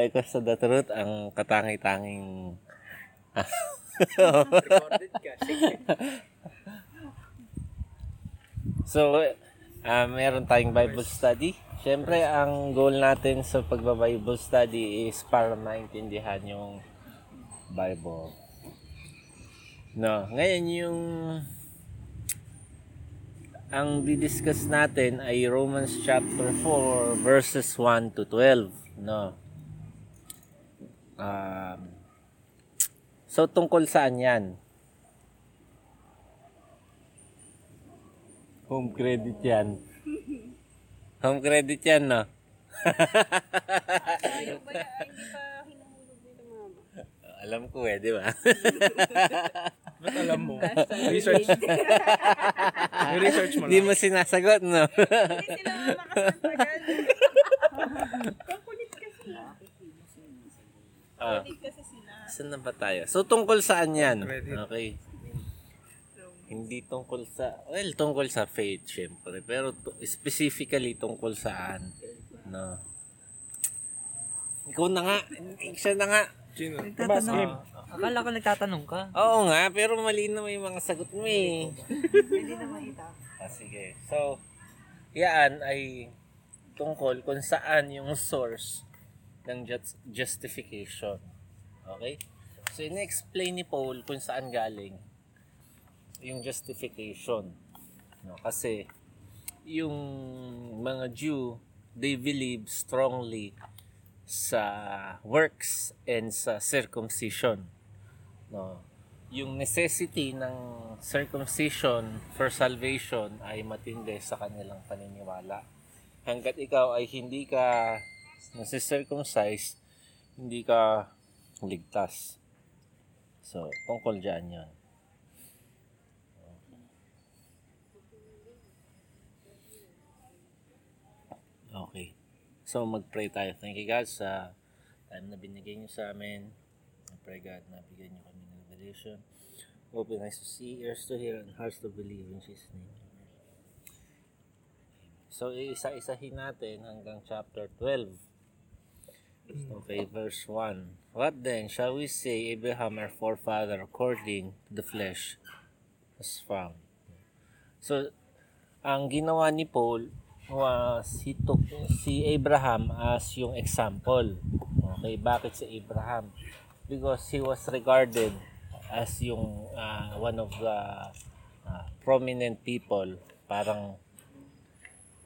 Ay ko sa the truth, ang katangi-tanging... Recorded ka. Sige. So, uh, meron tayong Bible study. Siyempre, ang goal natin sa pagba-Bible study is para maintindihan yung Bible. No, ngayon yung ang didiscuss natin ay Romans chapter 4 verses 1 to 12, no. Um, so tungkol saan 'yan? Home credit 'yan. Home credit 'yan, no. Ayaw ba hindi pa hinuhulog nito mama. Alam ko eh, di ba? Ba't alam mo? Research. Research mo Hindi lang. mo sinasagot, no? Hindi sila makasasagan. Ah. Kasi sila. Saan na ba tayo? So, tungkol saan yan? Credit. Okay. Hindi tungkol sa, well, tungkol sa faith, syempre. Pero to- specifically tungkol saan? No. Ikaw na nga. Siya na nga. Sino? Nagtatanong. Akala ko nagtatanong ka. Oo nga, pero mali na may mga sagot mo eh. Hindi na makita. Ah, sige. So, yan ay tungkol kung saan yung source ng just- justification. Okay? So, ina-explain ni Paul kung saan galing yung justification. No? Kasi, yung mga Jew, they believe strongly sa works and sa circumcision. No? Yung necessity ng circumcision for salvation ay matindi sa kanilang paniniwala. Hanggat ikaw ay hindi ka nasi-circumcise, hindi ka ligtas. So, tungkol dyan yun. Okay. So, mag-pray tayo. Thank you God sa time na binigay niyo sa amin. I pray God na bigyan niyo kami ng revelation. Open eyes to see, ears to hear, and hearts to believe in Jesus' name. So, isa-isahin natin hanggang chapter 12. Okay, verse 1. What then shall we say Abraham our forefather according to the flesh was found? So, ang ginawa ni Paul was he took si Abraham as yung example. Okay, bakit si Abraham? Because he was regarded as yung ah, one of the ah, prominent people, parang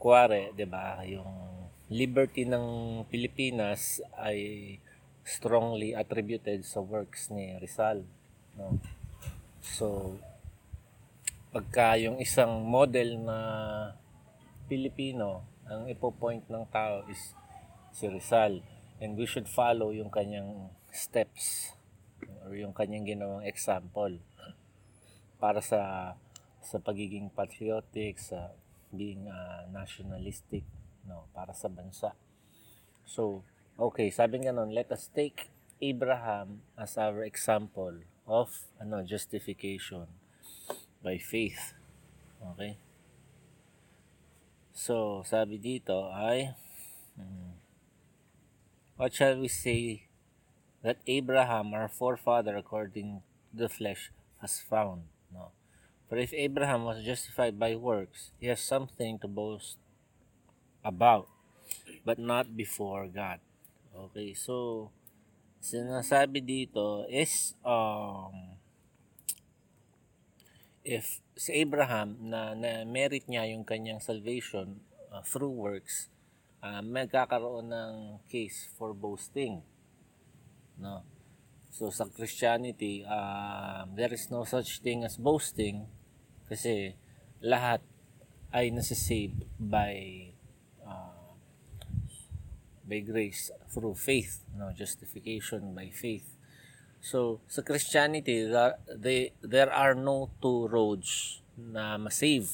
kuwari, 'di ba, yung liberty ng Pilipinas ay strongly attributed sa works ni Rizal, no? So, pagka yung isang model na Pilipino, ang ipo-point ng tao is si Rizal. And we should follow yung kanyang steps or yung kanyang ginawang example para sa sa pagiging patriotic, sa being uh, nationalistic, no, para sa bansa. So, okay, sabi nga nun, let us take Abraham as our example of ano justification by faith. Okay? So, sabi dito ay hmm, What shall we say that Abraham, our forefather according to the flesh, has found? No. For if Abraham was justified by works, he has something to boast about, but not before God. Okay, so sinasabi dito is um if si Abraham na, na merit niya yung kanyang salvation uh, through works, uh, magkakaroon ng case for boasting. No. So sa Christianity, uh, there is no such thing as boasting kasi lahat ay nasisave by by grace through faith, no justification by faith. So, sa Christianity, there, they, there are no two roads na masave.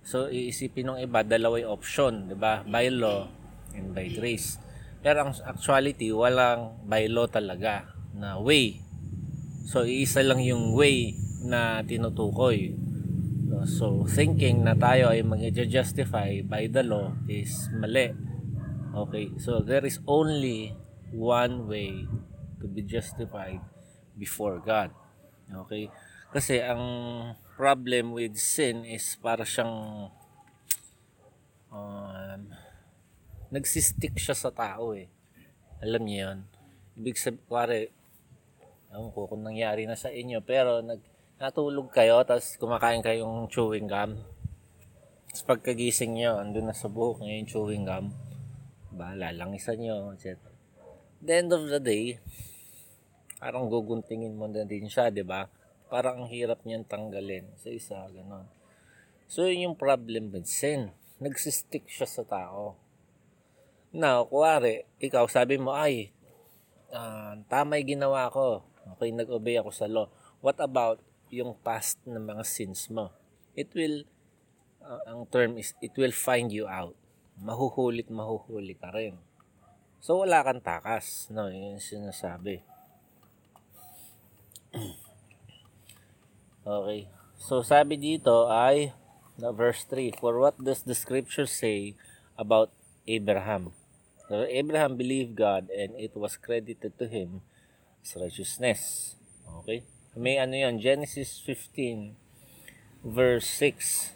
So, iisipin ng iba, dalaway option, di ba? By law and by grace. Pero ang actuality, walang by law talaga na way. So, iisa lang yung way na tinutukoy. So, thinking na tayo ay mag-justify by the law is mali. Okay, so there is only one way to be justified before God. Okay? Kasi ang problem with sin is para siyang um, nagsistick siya sa tao eh. Alam niyo yun. Ibig sabihin, pare, ewan ko kung nangyari na sa inyo, pero nag, natulog kayo, tapos kumakain kayong chewing gum. Tapos pagkagising nyo, andun na sa buhok nyo yung chewing gum. Bahala, langisan nyo. The end of the day, parang guguntingin mo na din siya, di ba? Parang ang hirap niyan tanggalin sa isa, gano'n. So, yun yung problem with sin. Nagsistick siya sa tao. Now, kuwari, ikaw sabi mo, ay, ah, tama yung ginawa ko. Okay, nag-obey ako sa law. What about yung past na mga sins mo? It will, ah, ang term is, it will find you out. Mahuhulit, mahuhuli ka rin. So, wala kang takas. No, yun sinasabi. okay. So, sabi dito ay, na verse 3, For what does the scripture say about Abraham? So, Abraham believed God and it was credited to him as righteousness. Okay? May ano yan, Genesis 15 verse 6.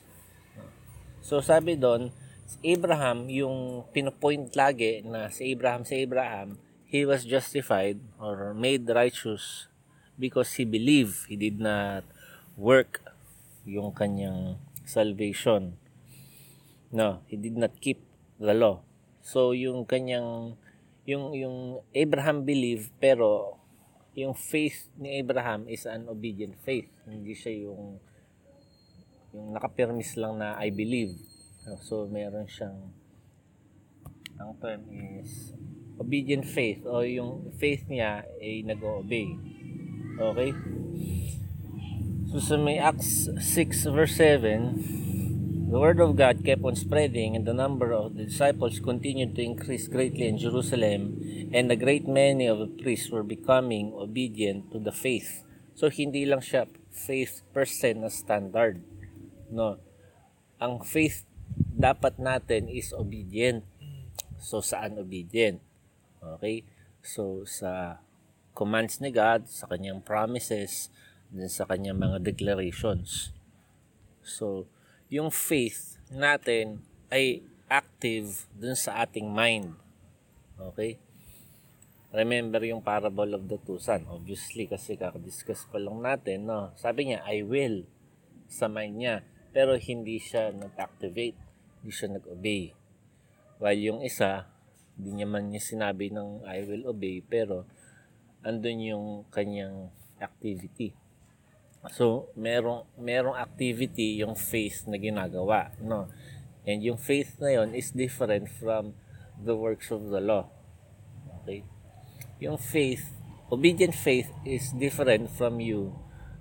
So sabi doon, si Abraham, yung pinopoint lagi na si Abraham, si Abraham, he was justified or made righteous because he believed. He did not work yung kanyang salvation. No, he did not keep the law. So yung kanyang yung yung Abraham believed pero yung faith ni Abraham is an obedient faith. Hindi siya yung yung nakapirmis lang na I believe. So meron siyang ang term is obedient faith o yung faith niya ay nag-obey. Okay? So sa may Acts 6 verse 7, the word of God kept on spreading and the number of the disciples continued to increase greatly in Jerusalem and a great many of the priests were becoming obedient to the faith. So hindi lang siya faith percent na standard. No. Ang faith dapat natin is obedient. So saan obedient? Okay? So sa commands ni God, sa kanyang promises, din sa kanyang mga declarations. So, yung faith natin ay active dun sa ating mind. Okay? Remember yung parable of the two son. Obviously, kasi kakadiscuss pa lang natin, no? Sabi niya, I will sa mind niya. Pero hindi siya nag-activate. Hindi siya nag-obey. While yung isa, hindi niya man niya sinabi ng I will obey, pero andun yung kanyang activity. So, merong, merong activity yung faith na ginagawa, no? And yung faith na yon is different from the works of the law. Okay? Yung faith, obedient faith is different from you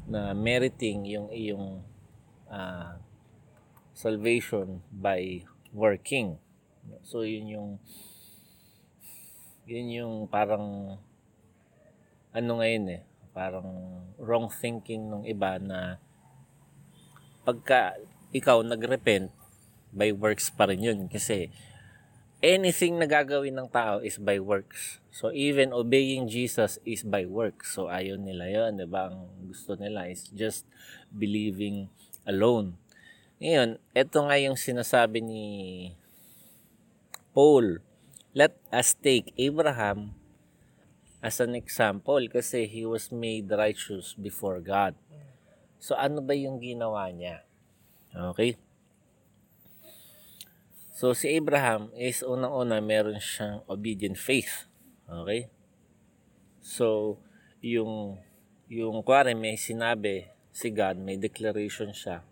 na meriting yung iyong uh, salvation by working. So, yun yung yun yung parang ano ngayon eh, parang wrong thinking ng iba na pagka ikaw nagrepent by works pa rin yun kasi anything na gagawin ng tao is by works. So even obeying Jesus is by works. So ayon nila yun, di ba? Ang gusto nila is just believing alone. Ngayon, ito nga yung sinasabi ni Paul. Let us take Abraham as an example kasi he was made righteous before God. So ano ba yung ginawa niya? Okay? So si Abraham is unang-una meron siyang obedient faith. Okay? So yung yung kuwari may sinabi si God, may declaration siya.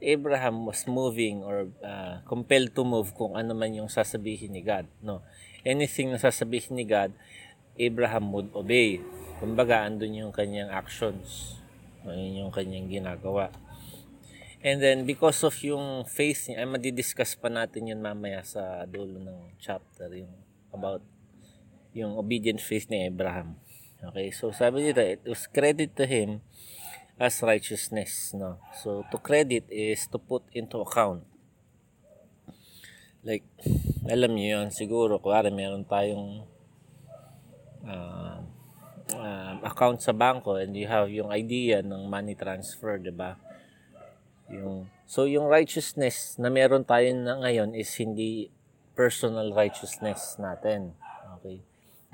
Abraham was moving or uh, compelled to move kung ano man yung sasabihin ni God. No. Anything na sasabihin ni God, Abraham would obey. Kumbaga, andun yung kanyang actions. Yun yung kanyang ginagawa. And then, because of yung faith niya, ay madidiscuss pa natin yun mamaya sa dulo ng chapter, yung about yung obedient faith ni Abraham. Okay, so sabi dito, it was credit to him as righteousness. No? So, to credit is to put into account. Like, alam niyo yun, siguro, kuwari meron tayong ah, ah, account sa banko and you have yung idea ng money transfer, di ba? Yung, so, yung righteousness na meron tayo na ngayon is hindi personal righteousness natin. Okay?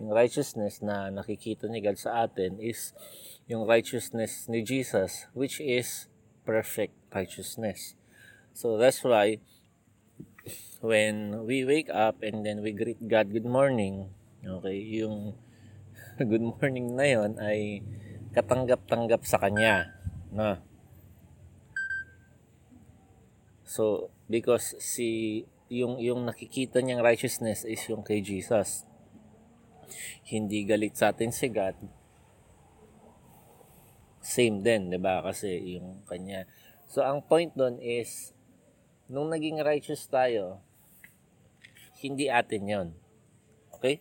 Yung righteousness na nakikita ni God sa atin is yung righteousness ni Jesus, which is perfect righteousness. So, that's why, when we wake up and then we greet God good morning, okay, yung good morning na yon ay katanggap-tanggap sa Kanya. No? So, because si yung yung nakikita niyang righteousness is yung kay Jesus. Hindi galit sa atin si God. Same din, 'di ba? Kasi yung kanya. So, ang point doon is nung naging righteous tayo, hindi atin 'yon. Okay?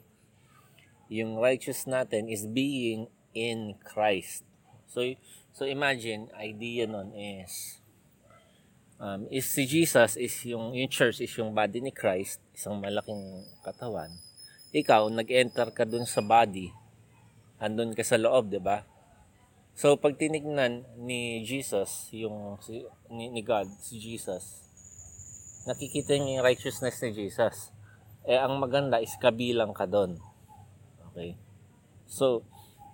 Yung righteous natin is being in Christ. So, so imagine, idea nun is um, is si Jesus is yung yung church is yung body ni Christ, isang malaking katawan. Ikaw nag-enter ka dun sa body. Andun ka sa loob, 'di ba? So pag tinignan ni Jesus, yung si, ni, ni God, si Jesus, nakikita niya yung righteousness ni Jesus. Eh ang maganda is kabilang ka doon. Okay? So,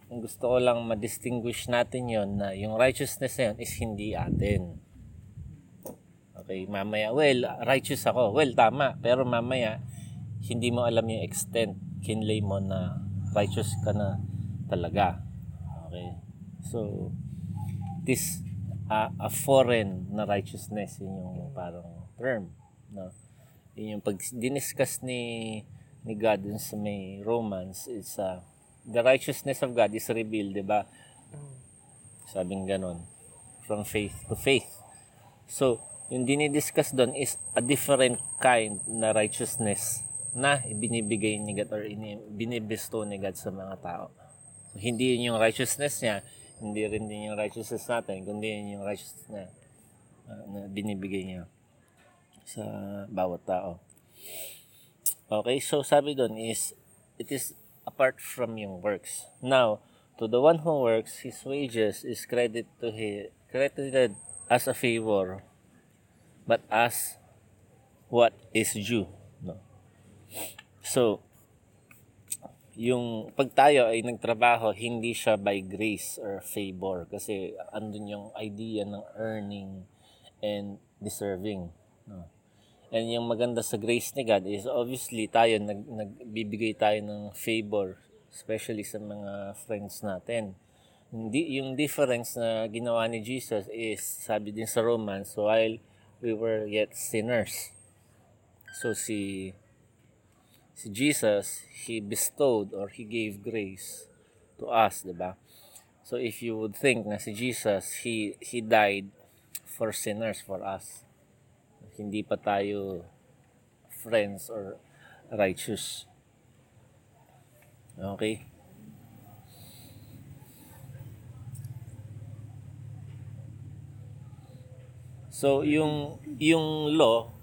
gusto ko lang ma-distinguish natin yon na yung righteousness na yun is hindi atin. Okay, mamaya, well, righteous ako. Well, tama. Pero mamaya, hindi mo alam yung extent. Kinlay mo na righteous ka na talaga. Okay. So, this uh, a foreign na righteousness yun yung parang term. No? Yun yung pag diniscuss ni ni God dun sa may Romans is uh, the righteousness of God is revealed, di ba? Sabing ganon. From faith to faith. So, yung dinidiscuss doon is a different kind na righteousness na binibigay ni God or ini- binibestow ni God sa mga tao. So, hindi yun yung righteousness niya, hindi rin din yung righteousness natin, kundi yun yung righteousness na, uh, na binibigay niya sa bawat tao. Okay, so sabi doon is, it is apart from yung works. Now, to the one who works, his wages is credit to he, credited as a favor but as what is due. So, yung pag tayo ay nagtrabaho, hindi siya by grace or favor kasi andun yung idea ng earning and deserving. No? And yung maganda sa grace ni God is obviously tayo nag, nagbibigay tayo ng favor especially sa mga friends natin. Hindi yung difference na ginawa ni Jesus is sabi din sa Romans while we were yet sinners. So si si Jesus, he bestowed or he gave grace to us, 'di ba? So if you would think na si Jesus, he he died for sinners for us. Hindi pa tayo friends or righteous. Okay? So yung yung law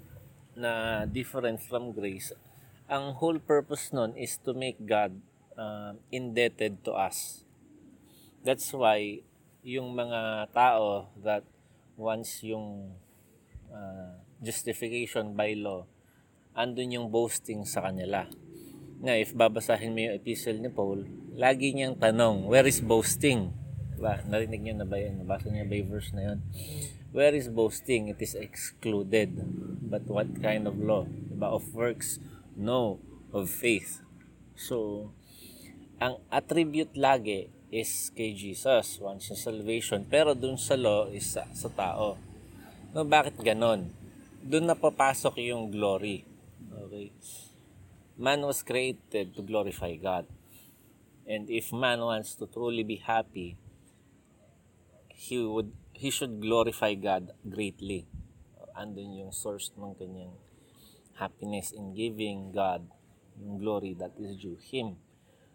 na different from grace, ang whole purpose nun is to make God uh, indebted to us. That's why yung mga tao that once yung uh, justification by law, andun yung boasting sa kanila. Na if babasahin mo yung epistle ni Paul, lagi niyang tanong, where is boasting? Diba? Narinig niyo na ba yan? Nabasa niyo ba yung verse na yun? Where is boasting? It is excluded. But what kind of law? Diba? Of works? No. Of faith. So, ang attribute lagi is kay Jesus, once yung salvation. Pero dun sa law is sa, sa tao. No, bakit ganon? Doon na papasok yung glory. Okay? Man was created to glorify God. And if man wants to truly be happy, he would he should glorify God greatly. Andun yung source ng kanyang happiness in giving God glory that is due Him.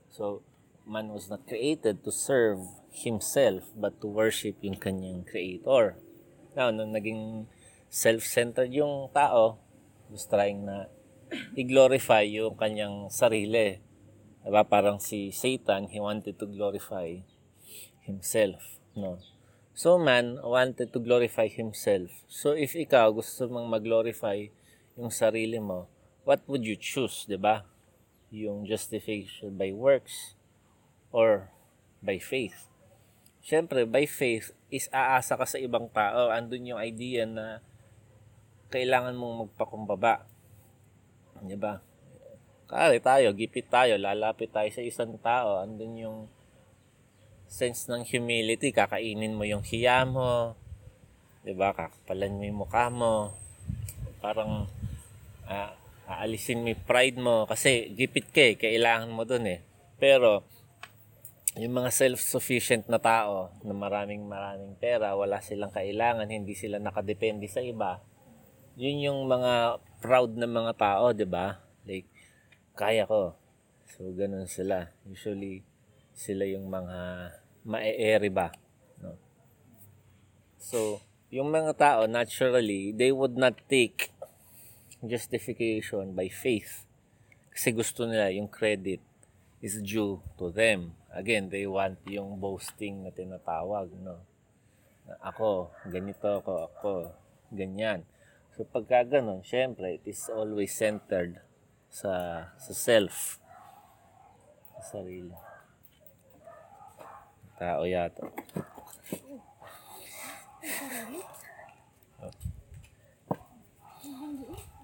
So, man was not created to serve himself but to worship yung kanyang creator. Now, nung naging self-centered yung tao, was trying na i-glorify yung kanyang sarili. Diba? Parang si Satan, he wanted to glorify himself. No? So man wanted to glorify himself. So if ikaw gusto mong mag-glorify yung sarili mo, what would you choose, 'di ba? Yung justification by works or by faith. Siyempre, by faith is aasa ka sa ibang tao. Andun yung idea na kailangan mong magpakumbaba. 'Di ba? Kaya tayo, gipit tayo, lalapit tayo sa isang tao. Andun yung sense ng humility, kakainin mo yung hiya mo, 'di ba? Kakapalan mo yung mukha mo. Parang ah, aalisin mo pride mo kasi gipit ka eh, kailangan mo dun eh. Pero yung mga self-sufficient na tao na maraming maraming pera, wala silang kailangan, hindi sila nakadepende sa iba. Yun yung mga proud na mga tao, 'di ba? Like kaya ko. So ganun sila. Usually sila yung mga mae-ere ba. No? So, yung mga tao, naturally, they would not take justification by faith. Kasi gusto nila yung credit is due to them. Again, they want yung boasting na tinatawag, no? Ako, ganito ako, ako, ganyan. So, pagka ganun, syempre, it is always centered sa, sa self. Sa sarili. Tao yata.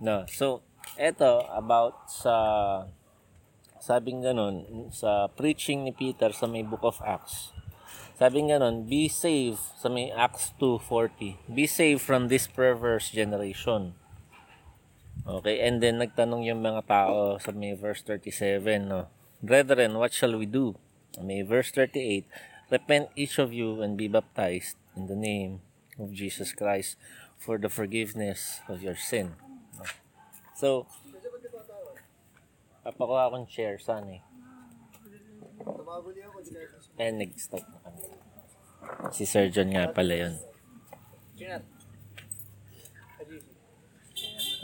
No, so eto about sa sabing ganun sa preaching ni Peter sa may Book of Acts. Sabing ganun, be saved sa may Acts 2:40. Be saved from this perverse generation. Okay, and then nagtanong yung mga tao sa may verse 37, no. Brethren, what shall we do? May verse 38, repent each of you and be baptized in the name of Jesus Christ for the forgiveness of your sin. So, papakuha akong share sana eh. Eh, nag-stop na kami. Si Sir John nga pala yun.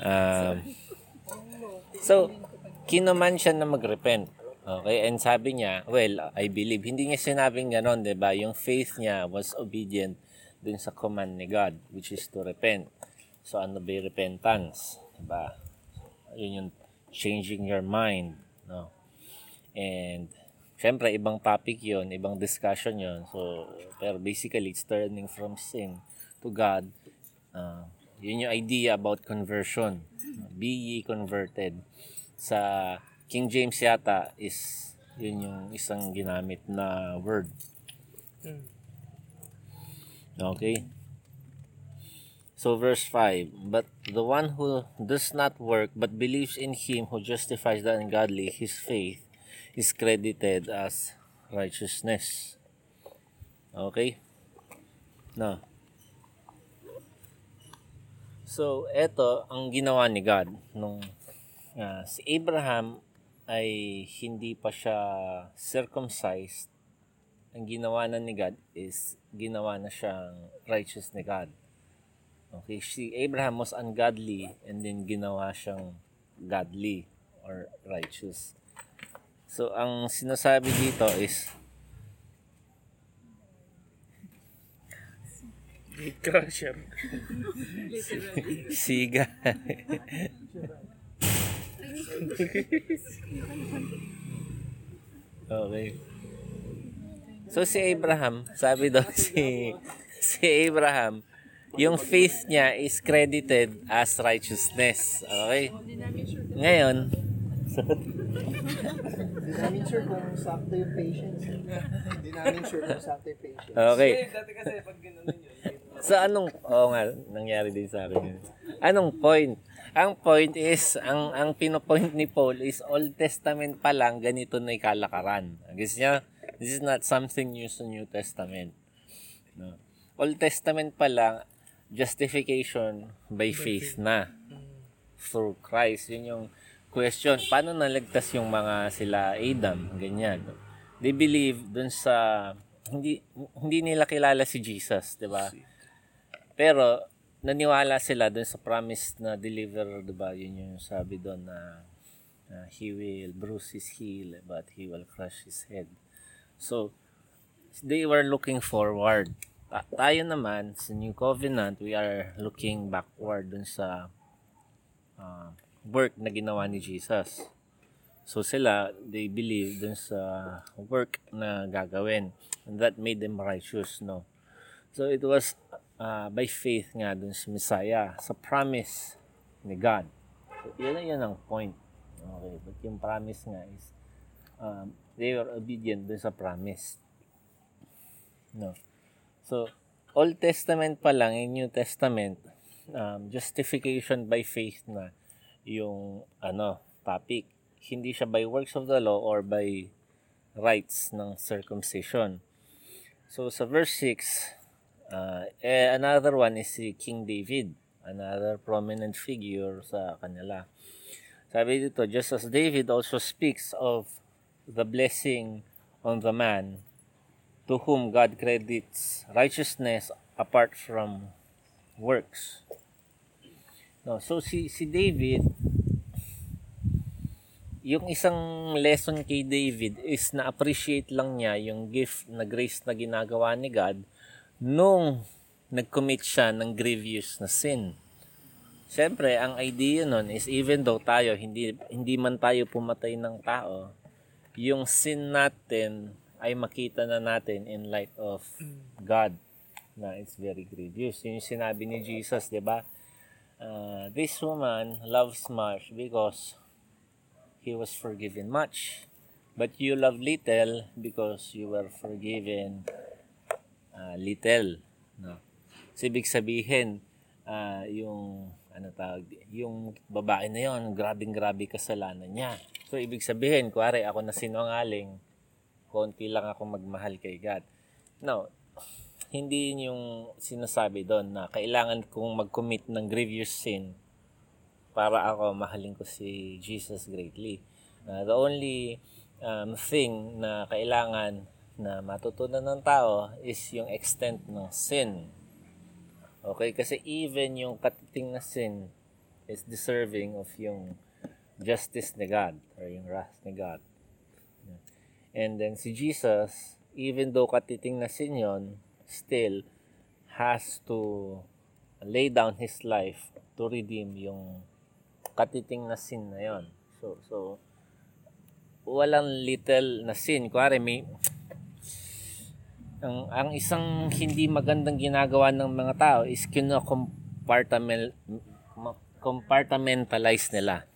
Um, so, kinuman siya na mag-repent. Okay, and sabi niya, well, I believe, hindi niya sinabing ganon, di ba? Yung faith niya was obedient dun sa command ni God, which is to repent. So, ano ba repentance? Di ba? Yun yung changing your mind, no? And, syempre, ibang topic yon ibang discussion yon So, pero basically, it's turning from sin to God. Uh, yun yung idea about conversion. Be ye converted. Sa King James yata is yun yung isang ginamit na word. Okay. So verse 5, but the one who does not work but believes in him who justifies the ungodly, his faith is credited as righteousness. Okay? No. So, eto ang ginawa ni God nung ah, si Abraham ay hindi pa siya circumcised. Ang ginawa na ni God is ginawa na siyang righteous ni God. Okay, si Abraham was ungodly and then ginawa siyang godly or righteous. So, ang sinasabi dito is crusher. Siga. okay. So si Abraham, sabi daw si si Abraham, yung faith niya is credited as righteousness. Okay? Ngayon, Hindi namin sure kung sakto yung patience. Hindi namin sure kung sakto yung patience. okay. Dati kasi pag gano'n yun. So anong oo nga nangyari din sa akin yun. Anong point? Ang point is ang ang pinopoint ni Paul is Old Testament pa lang ganito na ikalakaran. Guess niya, this is not something new sa New Testament. No. Old Testament pa lang justification by faith na through Christ. Yun yung question. Paano naligtas yung mga sila Adam, ganyan. They believe dun sa hindi hindi nila kilala si Jesus, 'di ba? Pero naniwala sila dun sa promise na deliver, di ba? Yun yung sabi doon na na he will bruise his heel but he will crush his head. So, they were looking forward. Ta- tayo naman, sa New Covenant, we are looking backward dun sa ah, work na ginawa ni Jesus. So sila, they believe dun sa work na gagawin. And that made them righteous, no? So it was ah, by faith nga dun sa Messiah, sa promise ni God. So yun, yun ang point. Okay, but yung promise nga is um, they were obedient dun sa promise. No. So, Old Testament pa lang, in New Testament, um, justification by faith na yung ano, topic. Hindi siya by works of the law or by rites ng circumcision. So, sa verse 6, uh, eh, another one is si King David. Another prominent figure sa kanila. Sabi dito, just as David also speaks of the blessing on the man to whom God credits righteousness apart from works. No, so si si David yung isang lesson kay David is na-appreciate lang niya yung gift na grace na ginagawa ni God nung nag-commit siya ng grievous na sin. Siyempre, ang idea nun is even though tayo, hindi, hindi man tayo pumatay ng tao, yung sin natin ay makita na natin in light of God na it's very grievous. Yun yung sinabi ni Jesus, di ba? Uh, this woman loves much because he was forgiven much. But you love little because you were forgiven uh, little. No? So, ibig sabihin, ah, yung ano tawag, yung babae na yon, grabing grabe kasalanan niya. So, ibig sabihin, kuwari ako na sinungaling, konti lang ako magmahal kay God. No, hindi yun yung sinasabi doon na kailangan kong mag-commit ng grievous sin para ako mahalin ko si Jesus greatly. Uh, the only um, thing na kailangan na matutunan ng tao is yung extent ng sin. Okay? Kasi even yung katiting na sin is deserving of yung justice ni God or yung wrath ni God. And then si Jesus, even though katiting na sin yun, still has to lay down his life to redeem yung katiting na sin na yon. So, so, walang little na sin. Kuwari, may, ang, ang isang hindi magandang ginagawa ng mga tao is kino-compartmental compartmentalize nila.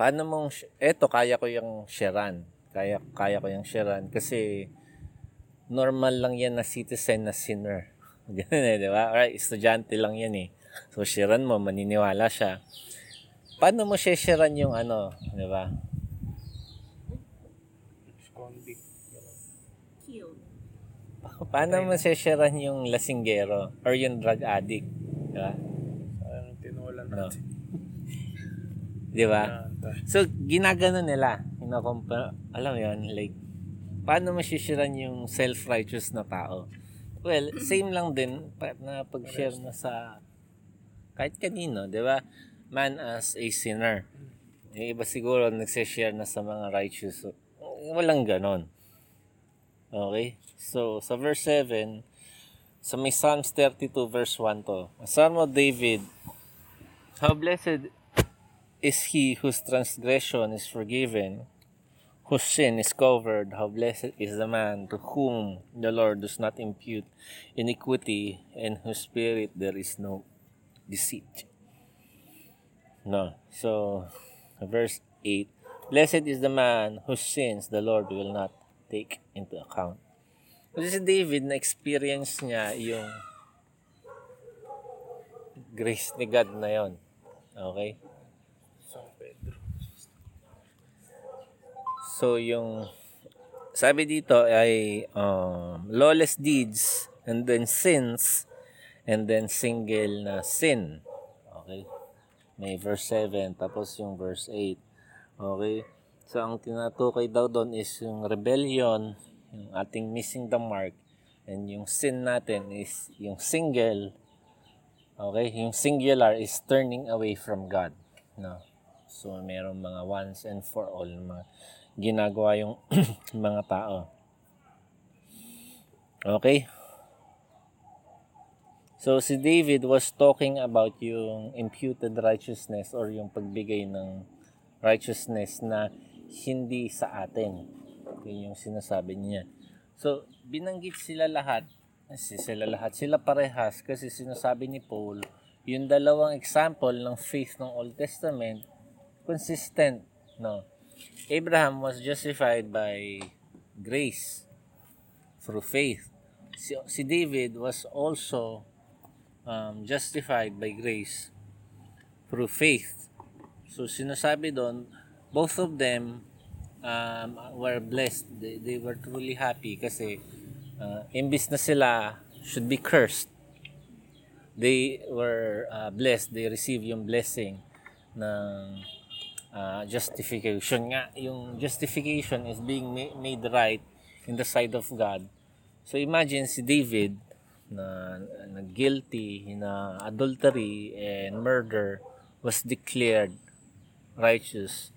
Paano mong, eto, kaya ko yung sharean. Kaya, kaya ko yung sharean kasi normal lang yan na citizen na sinner. Ganun eh, di ba? Alright, estudyante lang yan eh. So, sharean mo, maniniwala siya. Paano mo siya sharean yung ano, di ba? Convict. Paano mo sharean yung lasinggero or yung drug addict? Di ba? Sayang tinola No. natin. Di ba? So, ginagano nila. Kinakompa, alam mo yun, like, paano masishiran yung self-righteous na tao? Well, same lang din pa, na pag-share na sa kahit kanino, di ba? Man as a sinner. Yung iba siguro nagsishare na sa mga righteous. Walang ganon. Okay? So, sa verse 7, sa may Psalms 32 verse 1 to. Psalm of David, How blessed is he whose transgression is forgiven, whose sin is covered. How blessed is the man to whom the Lord does not impute iniquity, and whose spirit there is no deceit. No. So, verse 8 Blessed is the man whose sins the Lord will not take into account. Kasi si David, na-experience niya yung grace ni God na yon. Okay? So, yung sabi dito ay um, lawless deeds and then sins and then single na sin. Okay? May verse 7 tapos yung verse 8. Okay? So, ang tinatukoy daw doon is yung rebellion, yung ating missing the mark, and yung sin natin is yung single Okay? Yung singular is turning away from God. No? So, merong mga once and for all mga ginagawa yung mga tao. Okay? So, si David was talking about yung imputed righteousness or yung pagbigay ng righteousness na hindi sa atin. Yun yung sinasabi niya. So, binanggit sila lahat. Si sila lahat. Sila parehas kasi sinasabi ni Paul, yung dalawang example ng faith ng Old Testament, consistent. No? Abraham was justified by grace through faith. Si, si David was also um, justified by grace through faith. So sinasabi doon, both of them um, were blessed. They, they were truly happy kasi uh, imbis na sila should be cursed, they were uh, blessed. They received yung blessing ng uh, justification nga. Yung justification is being ma- made right in the sight of God. So imagine si David na, na guilty na adultery and murder was declared righteous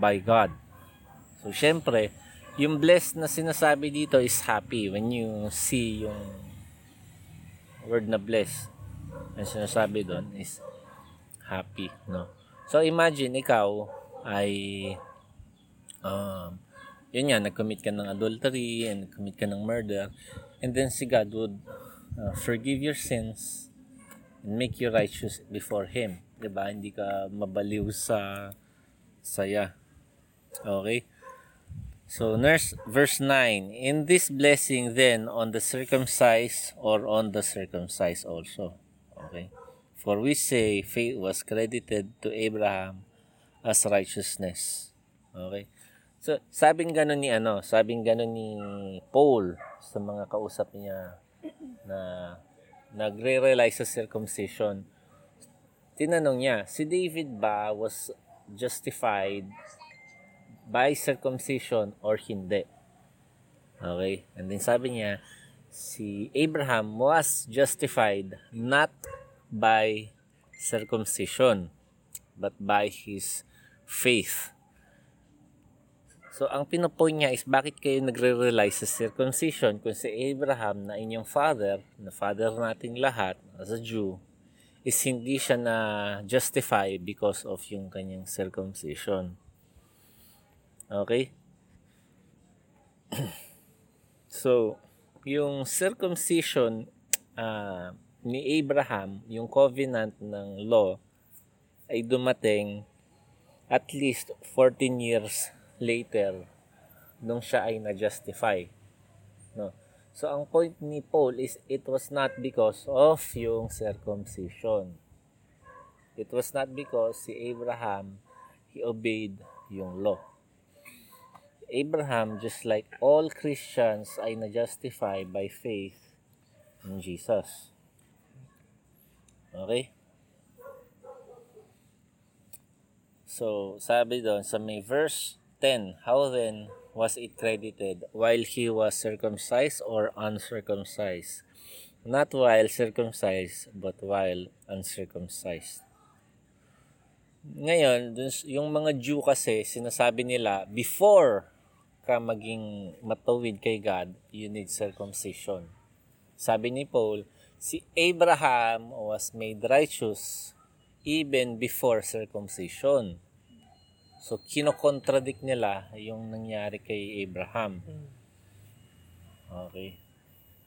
by God. So syempre, yung blessed na sinasabi dito is happy when you see yung word na blessed. Ang sinasabi doon is happy, no? So imagine ikaw ay um, yun nga, nag-commit ka ng adultery and nag-commit ka ng murder and then si God would uh, forgive your sins and make you righteous before Him. ba Hindi ka mabaliw sa saya. Okay? So, nurse, verse 9. In this blessing then on the circumcised or on the circumcised also. Okay? For we say faith was credited to Abraham as righteousness. Okay? So, sabing gano'n ni ano, sabing gano'n ni Paul sa mga kausap niya na nagre-realize sa circumcision. Tinanong niya, si David ba was justified by circumcision or hindi? Okay? And then sabi niya, si Abraham was justified not by circumcision but by his faith. So, ang pinopoint niya is bakit kayo nagre-rely sa circumcision kung si Abraham na inyong father, na father nating lahat as a Jew, is hindi siya na justify because of yung kanyang circumcision. Okay? so, yung circumcision ah, ni Abraham, yung covenant ng law, ay dumating at least 14 years later nung siya ay na-justify. No? So, ang point ni Paul is it was not because of yung circumcision. It was not because si Abraham, he obeyed yung law. Abraham, just like all Christians, ay na-justify by faith in Jesus. Okay? So, sabi doon sa may verse 10, How then was it credited while he was circumcised or uncircumcised? Not while circumcised, but while uncircumcised. Ngayon, yung mga Jew kasi, sinasabi nila, before ka maging matuwid kay God, you need circumcision. Sabi ni Paul, si Abraham was made righteous even before circumcision. So, kinokontradict nila yung nangyari kay Abraham. Okay.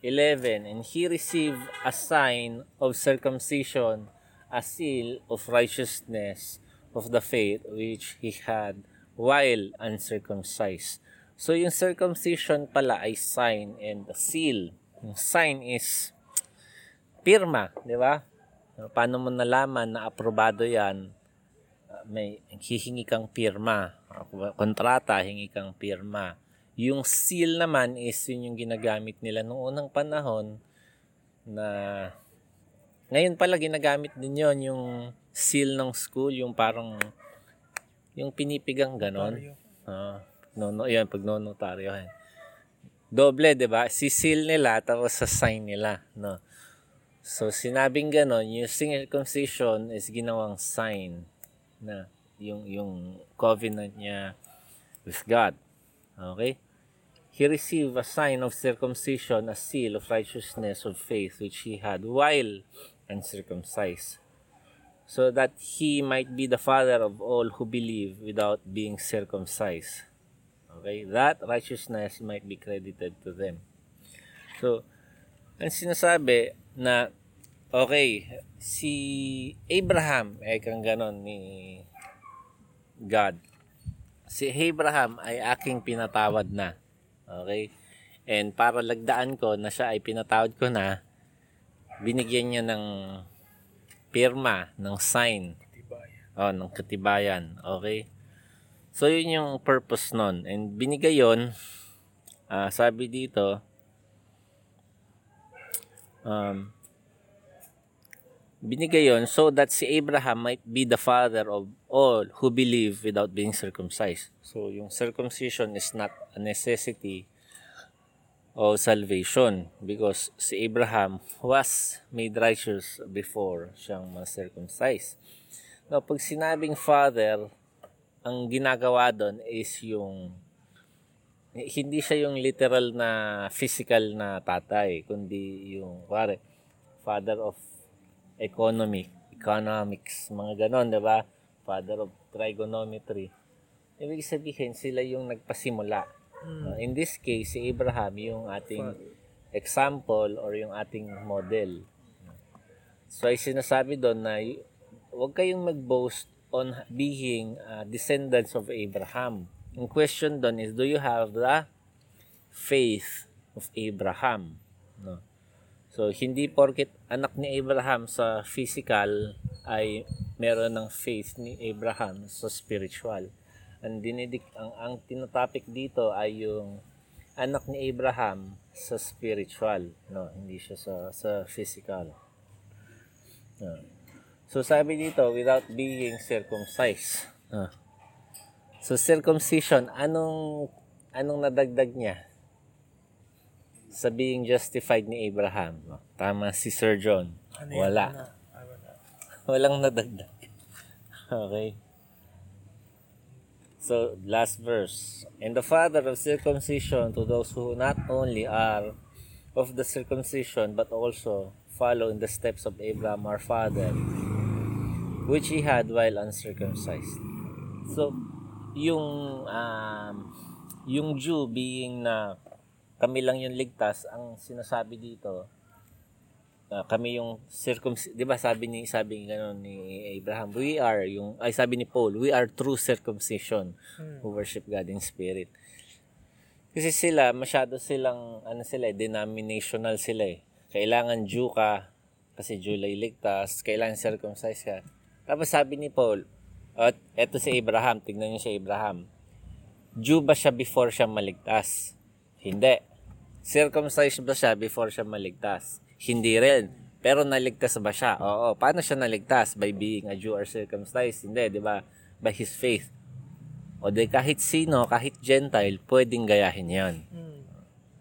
11. And he received a sign of circumcision, a seal of righteousness of the faith which he had while uncircumcised. So, yung circumcision pala ay sign and a seal. Yung sign is pirma, di ba? Paano mo nalaman na aprobado yan? Uh, may hihingi kang pirma. Uh, Kontrata, hingi kang pirma. Yung seal naman is yun yung ginagamit nila noong unang panahon na ngayon pala ginagamit din yon yung seal ng school, yung parang yung pinipigang ganon. Notaryo. Ah, no, no, yan, pag nonotaryo. yan. Doble, di ba? Si seal nila, tapos sa sign nila. No? So, sinabing ganon, yung circumcision is ginawang sign na yung, yung covenant niya with God. Okay? He received a sign of circumcision, a seal of righteousness of faith which he had while uncircumcised, so that he might be the father of all who believe without being circumcised. Okay? That righteousness might be credited to them. So, ang sinasabi na okay, si Abraham ay kang ganon ni God. Si Abraham ay aking pinatawad na. Okay? And para lagdaan ko na siya ay pinatawad ko na, binigyan niya ng pirma, ng sign, Tibayan. oh, ng katibayan. Okay? So, yun yung purpose nun. And binigay yun, ah, sabi dito, um, binigay yon so that si Abraham might be the father of all who believe without being circumcised. So, yung circumcision is not a necessity of salvation because si Abraham was made righteous before siyang ma-circumcise. Now, pag sinabing father, ang ginagawa doon is yung hindi siya yung literal na physical na tatay, kundi yung, pare, father of economic, economics, mga ganon, di ba? Father of trigonometry. Ibig sabihin, sila yung nagpasimula. Uh, in this case, si Abraham yung ating example or yung ating model. So, ay sinasabi doon na huwag kayong mag-boast on being uh, descendants of Abraham. Yung question doon is, do you have the faith of Abraham? No. So, hindi porket anak ni Abraham sa physical ay meron ng faith ni Abraham sa spiritual. Ang dinidik ang ang tinatopic dito ay yung anak ni Abraham sa spiritual, no, hindi siya sa sa physical. No. So sabi dito without being circumcised. No. So circumcision, anong anong nadagdag niya? Sa being justified ni Abraham. Tama si Sir John. Ano? Wala. Ano? Ay, wala. Walang nadagdag. Okay. So, last verse. And the father of circumcision to those who not only are of the circumcision, but also follow in the steps of Abraham our father, which he had while uncircumcised. So, yung um, yung Jew being na kami lang yung ligtas, ang sinasabi dito, Ah, kami yung circumc 'di ba sabi ni sabi gano'n ni Abraham we are yung ay sabi ni Paul we are true circumcision who worship God in spirit. Kasi sila masyado silang ano sila eh, denominational sila eh. Kailangan Jew ka kasi Jew lay ligtas kailangan circumcise ka. Tapos sabi ni Paul at eto si Abraham tignan niyo si Abraham Jew ba siya before siya maligtas hindi circumcised ba siya before siya maligtas hindi rin. Pero naligtas ba siya? Oo. Paano siya naligtas? By being a Jew or circumcised? Hindi, di ba? By his faith. O di kahit sino, kahit Gentile, pwedeng gayahin yon.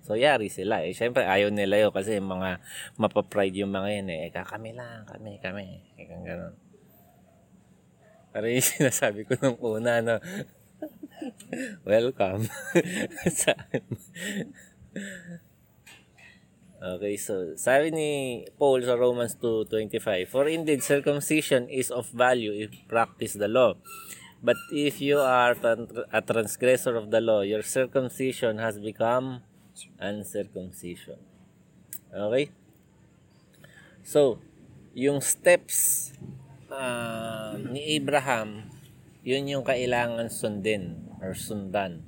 So, yari sila. Eh, syempre, ayaw nila yun kasi mga mapapride yung mga yun eh. Eka, kami lang, kami, kami. Eka, ganun. Yung sinasabi ko nung una, no? Welcome. Sa Okay, so sabi ni Paul sa Romans 2.25, For indeed circumcision is of value if practice the law. But if you are a transgressor of the law, your circumcision has become uncircumcision. Okay? So, yung steps ah, ni Abraham, yun yung kailangan sundin or sundan.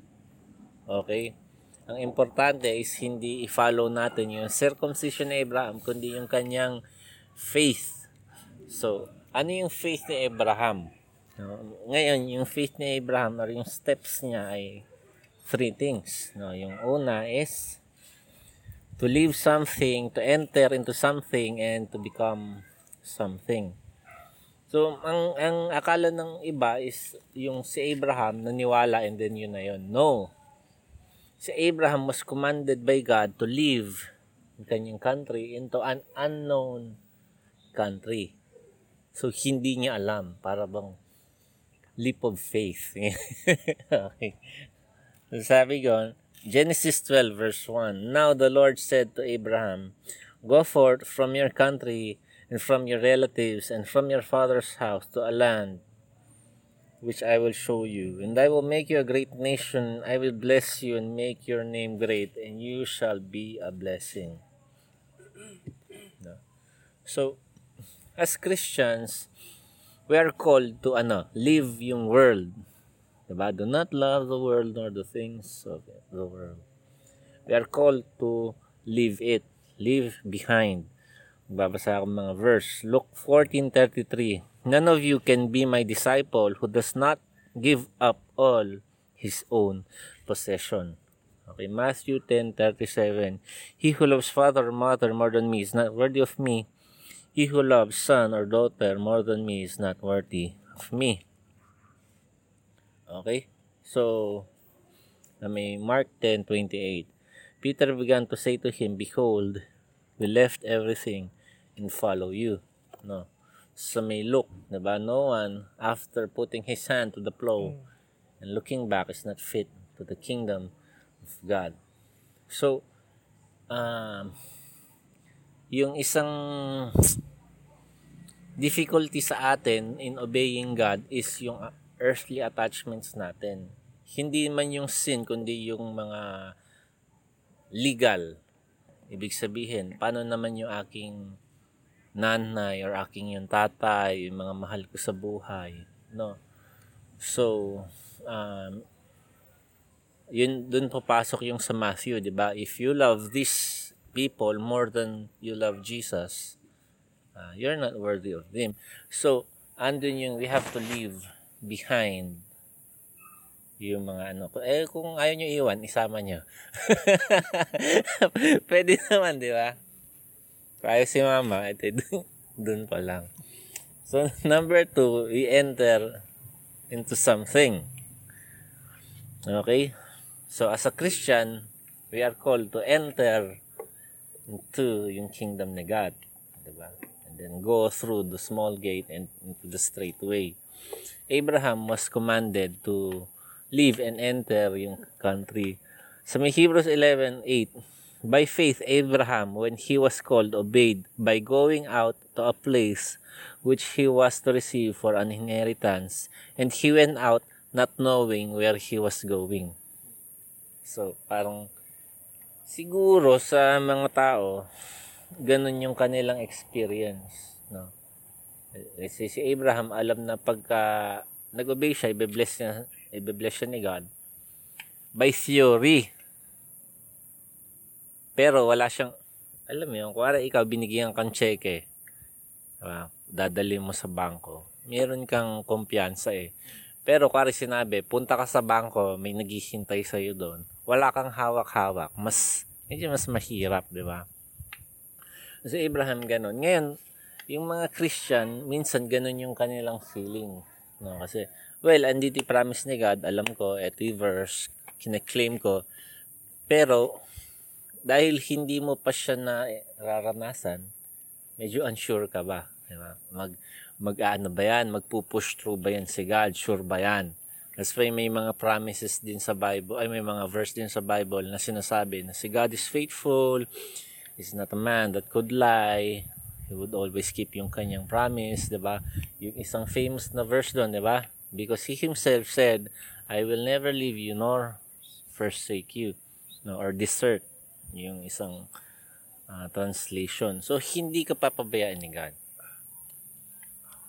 Okay? Ang importante is hindi i-follow natin yung circumcision ni Abraham, kundi yung kanyang faith. So, ano yung faith ni Abraham? No? Ngayon, yung faith ni Abraham or yung steps niya ay three things. No? Yung una is to leave something, to enter into something, and to become something. So, ang, ang akala ng iba is yung si Abraham naniwala and then yun na yun. No si Abraham was commanded by God to leave the kanyang country into an unknown country. So, hindi niya alam. Para bang leap of faith. okay. So, sabi ko, Genesis 12 verse 1, Now the Lord said to Abraham, Go forth from your country and from your relatives and from your father's house to a land which I will show you. And I will make you a great nation. I will bless you and make your name great, and you shall be a blessing. So, as Christians, we are called to ano, live yung world. Diba? Do not love the world nor the things of the world. We are called to leave it. Leave behind. Babasa ako mga verse. Luke 14.33 None of you can be my disciple who does not give up all his own possession. Okay, Matthew 10.37 He who loves father or mother more than me is not worthy of me. He who loves son or daughter more than me is not worthy of me. Okay? So, na may Mark 10.28 Peter began to say to him, Behold, we left everything and follow you. No. Sa may look, diba? No one, after putting his hand to the plow and looking back, is not fit to the kingdom of God. So, um, yung isang difficulty sa atin in obeying God is yung earthly attachments natin. Hindi man yung sin, kundi yung mga legal. Ibig sabihin, paano naman yung aking nanay or aking yung tatay, yung mga mahal ko sa buhay, no? So, um, yun dun papasok yung sa Matthew, 'di ba? If you love these people more than you love Jesus, uh, you're not worthy of them. So, andun yung we have to leave behind yung mga ano. Eh, kung ayaw nyo iwan, isama nyo. Pwede naman, di ba? Kaya si mama, ito dun, dun pa lang. So, number two, we enter into something. Okay? So, as a Christian, we are called to enter into yung kingdom ni God. Diba? And then go through the small gate and into the straight way. Abraham was commanded to leave and enter yung country. Sa may Hebrews 11:8, By faith Abraham, when he was called, obeyed by going out to a place which he was to receive for an inheritance, and he went out not knowing where he was going. So, parang siguro sa mga tao, ganun yung kanilang experience, no? Kasi si Abraham alam na pagka nag-obey siya, ibe-bless niya, ibe-bless siya ni God by theory. Pero wala siyang, alam mo yun, kuwara ikaw binigyan kang cheque, diba? dadali mo sa bangko, meron kang kumpiyansa eh. Pero kuwari sinabi, punta ka sa bangko, may naghihintay sa'yo doon, wala kang hawak-hawak, mas, medyo mas mahirap, di ba? Si Abraham ganun. Ngayon, yung mga Christian, minsan ganun yung kanilang feeling. No? Kasi, well, andito promise ni God, alam ko, eto yung verse, kine-claim ko, pero, dahil hindi mo pa siya na raranasan, medyo unsure ka ba? Diba? Mag, mag ano ba yan? Magpupush through ba yan si God? Sure ba yan? That's why may mga promises din sa Bible, ay may mga verse din sa Bible na sinasabi na si God is faithful, He's not a man that could lie, He would always keep yung kanyang promise, di ba? Yung isang famous na verse doon, di ba? Because He Himself said, I will never leave you nor forsake you, no, or desert yung isang uh, translation. So, hindi ka papabayaan ni God.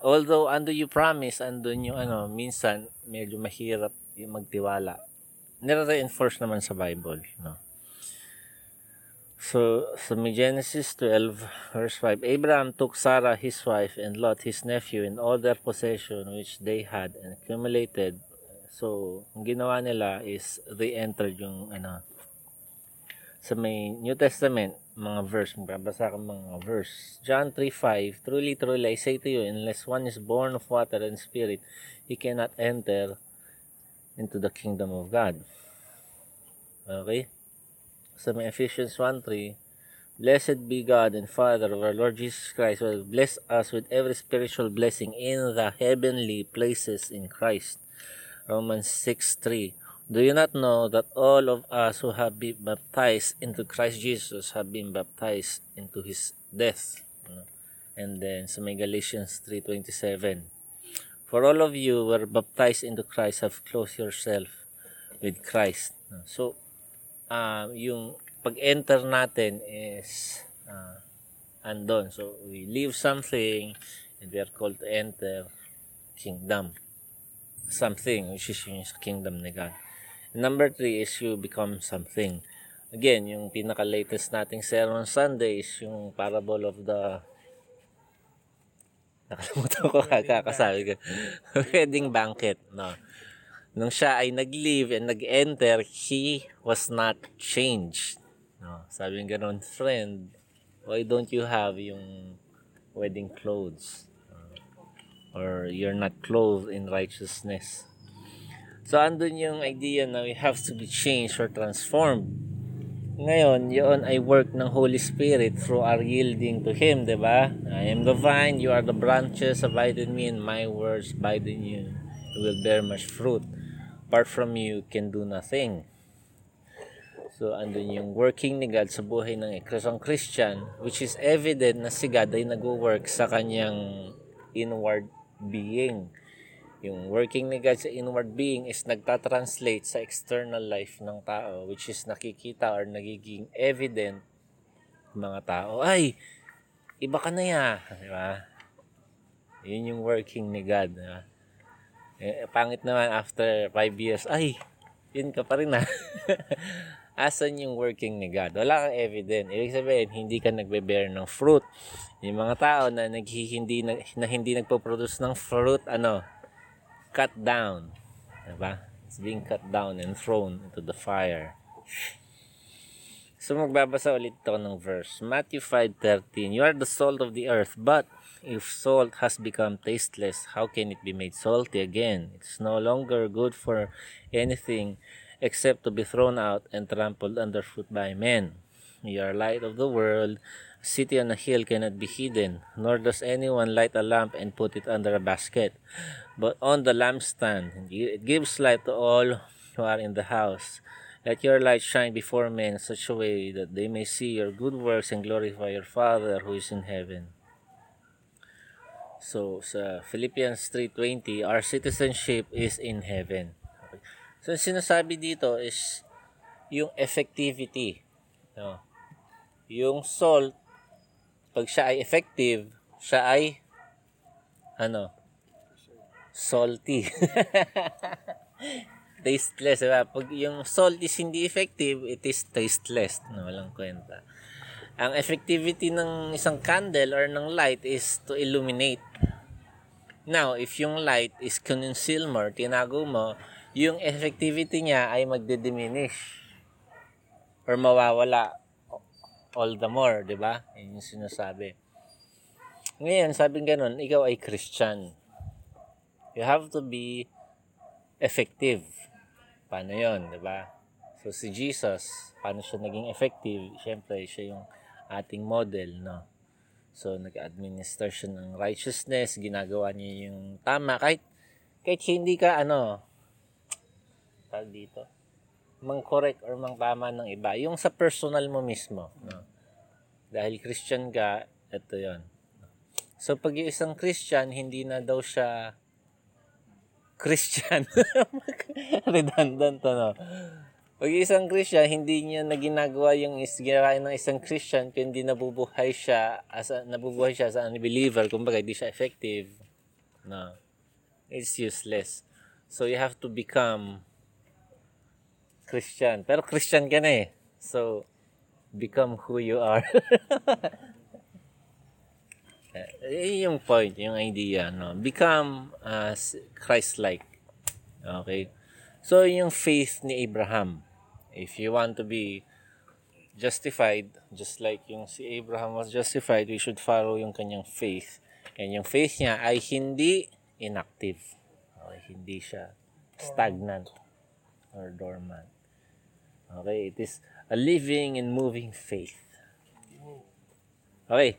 Although, ando you promise, andun yung ano, minsan, medyo mahirap yung magtiwala. Nire-reinforce naman sa Bible, no? So, sa so Genesis 12, verse 5, Abraham took Sarah, his wife, and Lot, his nephew, and all their possession which they had and accumulated. So, ang ginawa nila is they entered yung ano, sa may New Testament, mga verse, magbabasa ka mga verse. John 3.5, Truly, truly, I say to you, unless one is born of water and spirit, he cannot enter into the kingdom of God. Okay? Sa may Ephesians 1.3, Blessed be God and Father of our Lord Jesus Christ, who has blessed us with every spiritual blessing in the heavenly places in Christ. Romans 6 3. Do you not know that all of us who have been baptized into Christ Jesus have been baptized into his death? And then sa may Galatians 3.27 For all of you were baptized into Christ have clothed yourself with Christ. So, um, yung pag-enter natin is uh, andon. So, we leave something and we are called to enter kingdom. Something, which is yung kingdom ni God. Number three is you become something. Again, yung pinaka-latest nating sermon Sunday is yung parable of the nakalimutan ko kakasabi ko. Wedding banquet, no. Nung siya ay nag-leave and nag-enter, he was not changed. No, sabi ng ganun, friend, why don't you have yung wedding clothes? Or you're not clothed in righteousness. So, andun yung idea na we have to be changed or transformed. Ngayon, yun ay work ng Holy Spirit through our yielding to Him, di ba? I am the vine, you are the branches, abide in me, and my words abide in you. You will bear much fruit. Apart from you, can do nothing. So, andun yung working ni God sa buhay ng isang Christian, which is evident na si God ay nag-work sa kanyang inward being. Yung working ni God sa inward being is nagtatranslate sa external life ng tao, which is nakikita or nagiging evident mga tao. Ay, iba ka na ya. Di ba? Yun yung working ni God. Di ba? Eh, pangit naman after 5 years, ay, yun ka pa rin na. Asan yung working ni God? Wala kang evident. Ibig sabihin, hindi ka nagbe-bear ng fruit. Yung mga tao na, naghihindi, na, na hindi nagpo-produce ng fruit, ano, cut down. Diba? It's being cut down and thrown into the fire. So magbabasa ulit ito ng verse. Matthew 5.13 You are the salt of the earth, but if salt has become tasteless, how can it be made salty again? It's no longer good for anything except to be thrown out and trampled underfoot by men. You are light of the world. City on a hill cannot be hidden, nor does anyone light a lamp and put it under a basket, but on the lampstand. It gives light to all who are in the house. Let your light shine before men in such a way that they may see your good works and glorify your Father who is in heaven. So, sa Philippians 3.20, our citizenship is in heaven. So, sinasabi dito is yung effectivity. No? Yung salt, pag siya ay effective, siya ay ano? Salty. tasteless, diba? Pag yung salt is hindi effective, it is tasteless. No, walang kwenta. Ang effectivity ng isang candle or ng light is to illuminate. Now, if yung light is conceal mo, tinago mo, yung effectivity niya ay magde-diminish or mawawala all the more, di ba? Yun yung sinasabi. Ngayon, sabi ganun, ikaw ay Christian. You have to be effective. Paano yon di ba? So, si Jesus, paano siya naging effective? Siyempre, siya yung ating model, no? So, nag-administer siya ng righteousness, ginagawa niya yung tama, kahit, kahit hindi ka, ano, tawag dito, mang-correct or mang-tama ng iba. Yung sa personal mo mismo, no? Dahil Christian ka, ito yon So, pag yung isang Christian, hindi na daw siya Christian. Redundant ano. Pag isang Christian, hindi niya na ginagawa yung is ginawa ng isang Christian, kundi nabubuhay siya as a, nabubuhay siya as a unbeliever, kumbaga hindi siya effective. No. It's useless. So you have to become Christian. Pero Christian ka na eh. So become who you are. Eh, yung point, yung idea, no? Become uh, Christ-like. Okay? So, yung faith ni Abraham. If you want to be justified, just like yung si Abraham was justified, we should follow yung kanyang faith. And yung faith niya ay hindi inactive. Okay? Hindi siya stagnant or dormant. Okay? It is a living and moving faith. Okay,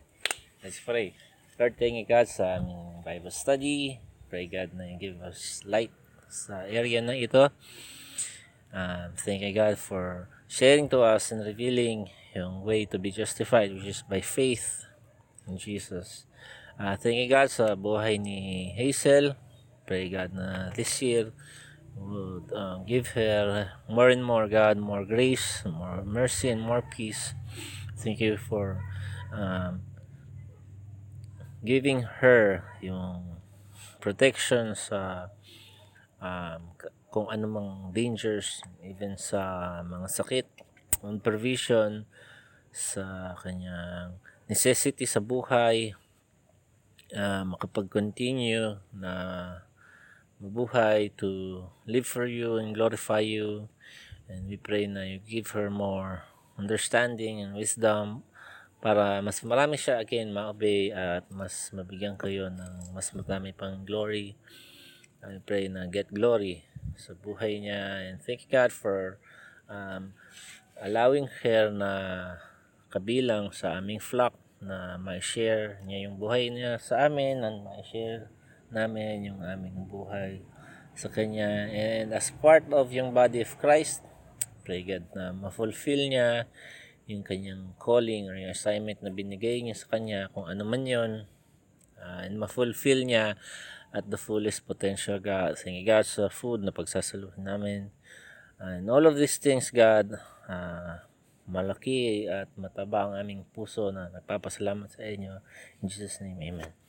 let's pray. Lord, thank you God sa aming Bible study. Pray God na you give us light sa area na ito. Um, thank you God for sharing to us and revealing yung way to be justified which is by faith in Jesus. Uh, thank you God sa buhay ni Hazel. Pray God na this year would uh, give her more and more God, more grace, more mercy and more peace. Thank you for um, giving her yung protection sa um, kung anumang dangers, even sa mga sakit, on provision sa kanyang necessity sa buhay, uh, makapag-continue na mabuhay to live for you and glorify you. And we pray na you give her more understanding and wisdom para mas marami siya again ma-obey at mas mabigyan kayo ng mas marami pang glory. I pray na get glory sa buhay niya and thank you God for um, allowing her na kabilang sa aming flock na may share niya yung buhay niya sa amin and may share namin yung aming buhay sa kanya and as part of yung body of Christ pray God na ma-fulfill niya yung kanyang calling or yung assignment na binigay niya sa kanya kung ano man yun uh, and ma-fulfill niya at the fullest potential God. Thank you God sa food na pagsasaluhin namin. And all of these things God, uh, malaki at mataba ang aming puso na nagpapasalamat sa inyo. In Jesus' name, Amen.